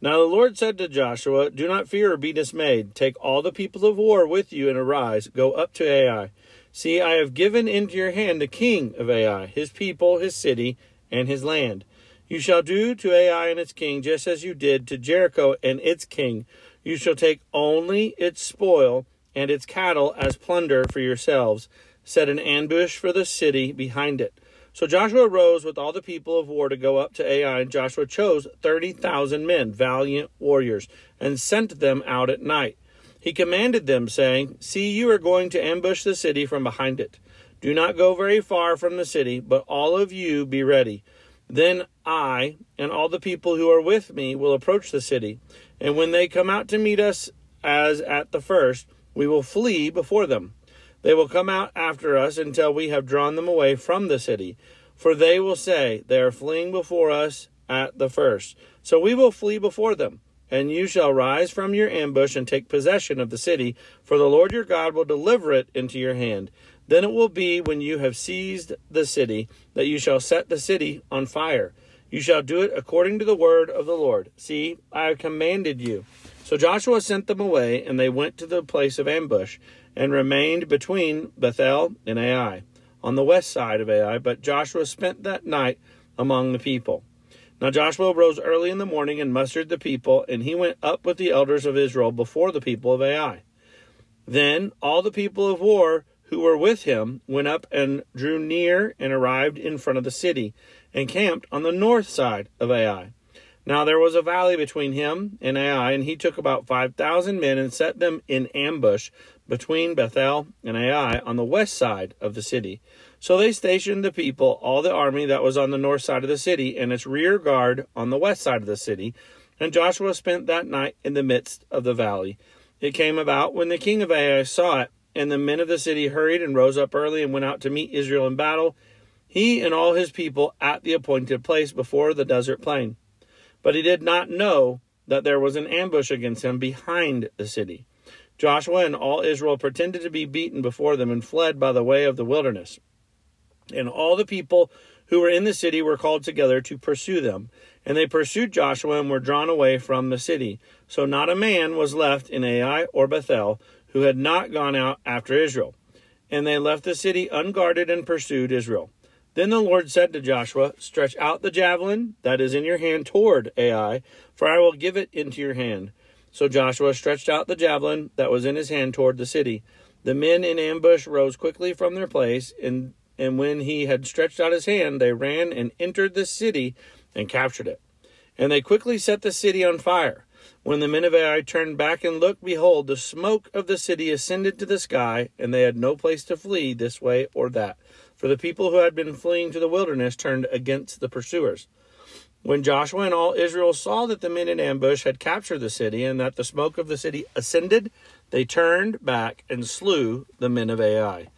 Now the Lord said to Joshua, Do not fear or be dismayed. Take all the people of war with you and arise. Go up to Ai. See, I have given into your hand the king of Ai, his people, his city, and his land. You shall do to Ai and its king just as you did to Jericho and its king. You shall take only its spoil and its cattle as plunder for yourselves. Set an ambush for the city behind it. So Joshua rose with all the people of war to go up to Ai, and Joshua chose 30,000 men, valiant warriors, and sent them out at night. He commanded them, saying, See, you are going to ambush the city from behind it. Do not go very far from the city, but all of you be ready. Then I and all the people who are with me will approach the city, and when they come out to meet us as at the first, we will flee before them. They will come out after us until we have drawn them away from the city. For they will say, They are fleeing before us at the first. So we will flee before them. And you shall rise from your ambush and take possession of the city, for the Lord your God will deliver it into your hand. Then it will be when you have seized the city that you shall set the city on fire. You shall do it according to the word of the Lord. See, I have commanded you. So Joshua sent them away, and they went to the place of ambush and remained between Bethel and Ai on the west side of Ai. But Joshua spent that night among the people. Now Joshua rose early in the morning and mustered the people, and he went up with the elders of Israel before the people of Ai. Then all the people of war who were with him went up and drew near and arrived in front of the city, and camped on the north side of Ai. Now there was a valley between him and Ai, and he took about five thousand men and set them in ambush between Bethel and Ai on the west side of the city. So they stationed the people, all the army that was on the north side of the city, and its rear guard on the west side of the city. And Joshua spent that night in the midst of the valley. It came about when the king of Ai saw it, and the men of the city hurried and rose up early and went out to meet Israel in battle, he and all his people at the appointed place before the desert plain. But he did not know that there was an ambush against him behind the city. Joshua and all Israel pretended to be beaten before them and fled by the way of the wilderness. And all the people who were in the city were called together to pursue them. And they pursued Joshua and were drawn away from the city. So not a man was left in Ai or Bethel who had not gone out after Israel. And they left the city unguarded and pursued Israel. Then the Lord said to Joshua, Stretch out the javelin that is in your hand toward Ai, for I will give it into your hand. So Joshua stretched out the javelin that was in his hand toward the city. The men in ambush rose quickly from their place, and And when he had stretched out his hand, they ran and entered the city and captured it. And they quickly set the city on fire. When the men of Ai turned back and looked, behold, the smoke of the city ascended to the sky, and they had no place to flee this way or that. For the people who had been fleeing to the wilderness turned against the pursuers. When Joshua and all Israel saw that the men in ambush had captured the city and that the smoke of the city ascended, they turned back and slew the men of Ai.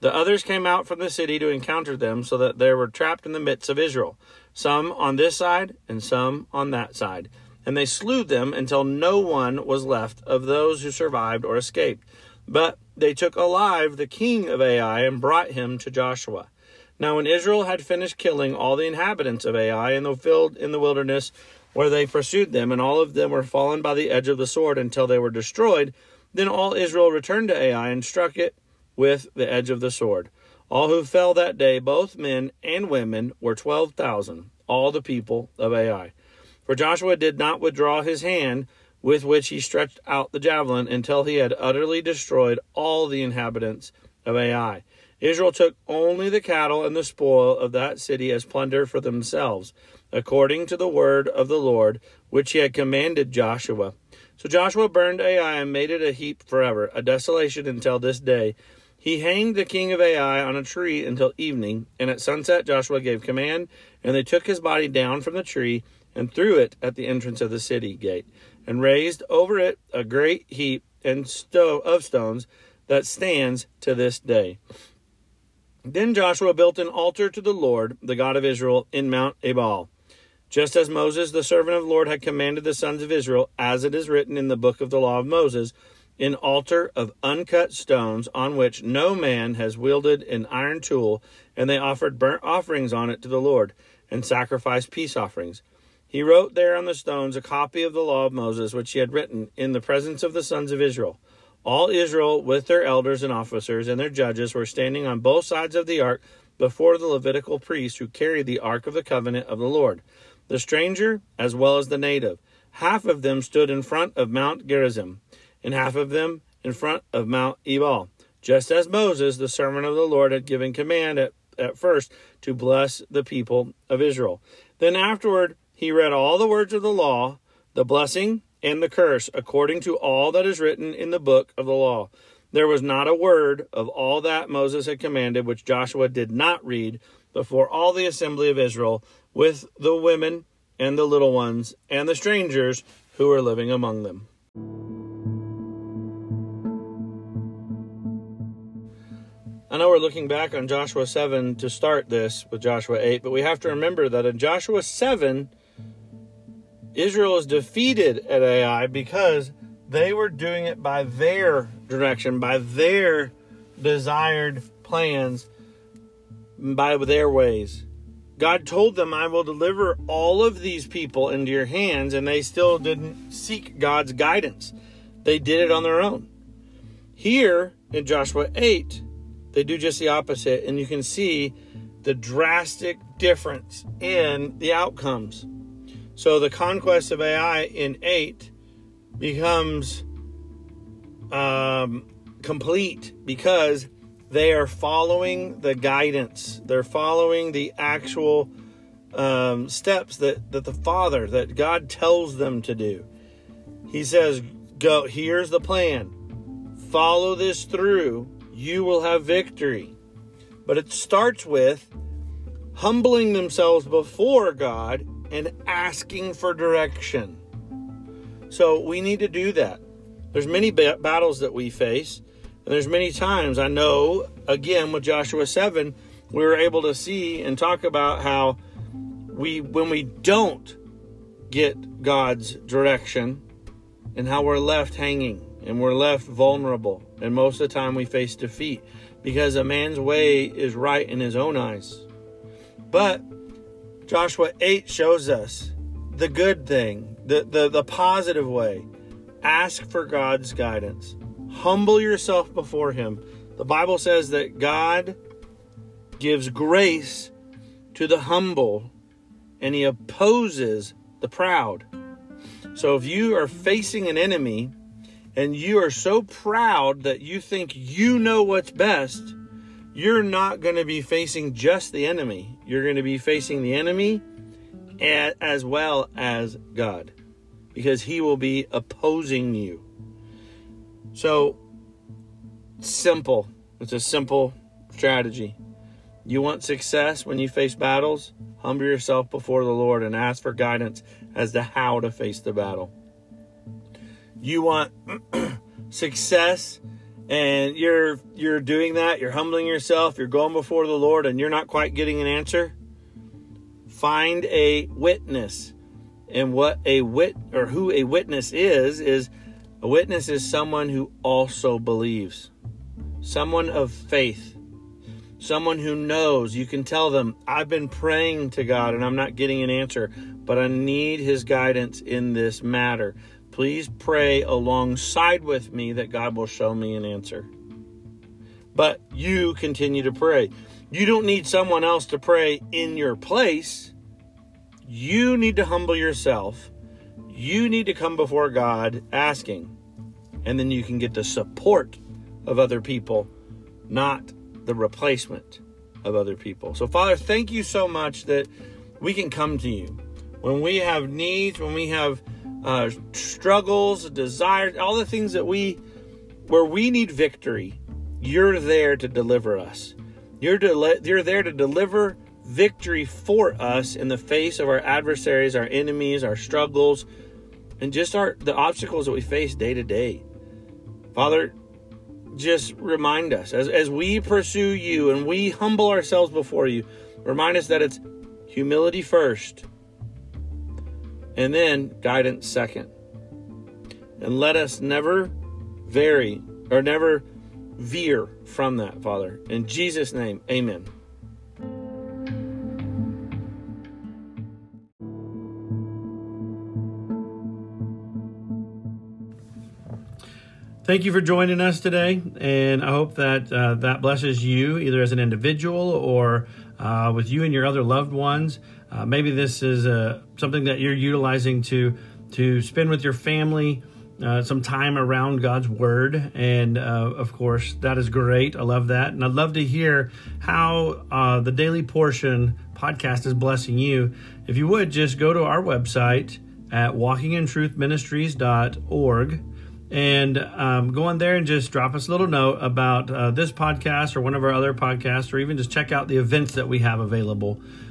The others came out from the city to encounter them, so that they were trapped in the midst of Israel, some on this side and some on that side. And they slew them until no one was left of those who survived or escaped. But they took alive the king of Ai and brought him to Joshua. Now, when Israel had finished killing all the inhabitants of Ai in the field in the wilderness, where they pursued them, and all of them were fallen by the edge of the sword until they were destroyed, then all Israel returned to Ai and struck it with the edge of the sword. All who fell that day, both men and women, were twelve thousand, all the people of Ai. For Joshua did not withdraw his hand with which he stretched out the javelin until he had utterly destroyed all the inhabitants of Ai. Israel took only the cattle and the spoil of that city as plunder for themselves, according to the word of the Lord, which he had commanded Joshua. So Joshua burned Ai and made it a heap forever, a desolation until this day. He hanged the king of Ai on a tree until evening, and at sunset Joshua gave command, and they took his body down from the tree and threw it at the entrance of the city gate, and raised over it a great heap and sto- of stones that stands to this day. Then Joshua built an altar to the Lord, the God of Israel, in Mount Ebal just as Moses, the servant of the Lord, had commanded the sons of Israel, as it is written in the book of the law of Moses, an altar of uncut stones on which no man has wielded an iron tool, and they offered burnt offerings on it to the Lord, and sacrificed peace offerings. He wrote there on the stones a copy of the law of Moses, which he had written in the presence of the sons of Israel. All Israel, with their elders and officers and their judges, were standing on both sides of the ark before the Levitical priests who carried the ark of the covenant of the Lord the stranger as well as the native. Half of them stood in front of Mount Gerizim, and half of them in front of Mount Ebal, just as Moses, the servant of the Lord, had given command at, at first to bless the people of Israel. Then afterward he read all the words of the law, the blessing and the curse, according to all that is written in the book of the law. There was not a word of all that Moses had commanded which Joshua did not read before all the assembly of Israel with the women and the little ones and the strangers who were living among them. I know we're looking back on Joshua 7 to start this with Joshua 8, but we have to remember that in Joshua 7, Israel is defeated at Ai because they were doing it by their direction, by their desired plans, by their ways. God told them, I will deliver all of these people into your hands, and they still didn't seek God's guidance. They did it on their own. Here in Joshua 8, they do just the opposite, and you can see the drastic difference in the outcomes. So the conquest of Ai in 8 becomes um, complete because they are following the guidance. They're following the actual um, steps that, that the Father, that God tells them to do. He says, Go, here's the plan. Follow this through. You will have victory. But it starts with humbling themselves before God and asking for direction. So we need to do that. There's many ba- battles that we face and there's many times I know, again, with Joshua 7, we were able to see and talk about how we, when we don't get God's direction, and how we're left hanging and we're left vulnerable. And most of the time we face defeat because a man's way is right in his own eyes. But Joshua 8 shows us the good thing, the, the, the positive way. Ask for God's guidance. Humble yourself before Him. The Bible says that God gives grace to the humble and He opposes the proud. So if you are facing an enemy and you are so proud that you think you know what's best, you're not going to be facing just the enemy. You're going to be facing the enemy as well as God because he will be opposing you. So, simple. It's a simple strategy. You want success when you face battles? Humble yourself before the Lord and ask for guidance as to how to face the battle. You want success and you're you're doing that, you're humbling yourself, you're going before the Lord and you're not quite getting an answer? Find a witness. And what a wit or who a witness is is a witness is someone who also believes. Someone of faith someone who knows you can tell them i've been praying to god and i'm not getting an answer but i need his guidance in this matter please pray alongside with me that god will show me an answer. But you continue to pray. You don't need someone else to pray in your place. You need to humble yourself. You need to come before god asking. And then you can get the support of other people not the replacement of other people. So, Father, thank you so much that we can come to you. When we have needs, when we have uh, struggles, desires, all the things that we, where we need victory. You're there to deliver us. You're, you're there to deliver victory for us in the face of our adversaries, our enemies, our struggles, and just our the obstacles that we face day to day. Father, just remind us as, as we pursue you and we humble ourselves before you, remind us that it's humility first and then guidance second. And let us never vary or never veer from that, Father. In Jesus' name, amen. Thank you for joining us today, and I hope that uh, that blesses you either as an individual or uh, with you and your other loved ones. Uh, maybe this is uh, something that you're utilizing to to spend with your family uh, some time around God's Word, and uh, of course that is great. I love that, and I'd love to hear how the Daily Portion podcast is blessing you. If you would just go to our website at walkingintruthministries.org and um, go on there and just drop us a little note about uh, this podcast or one of our other podcasts, or even just check out the events that we have available.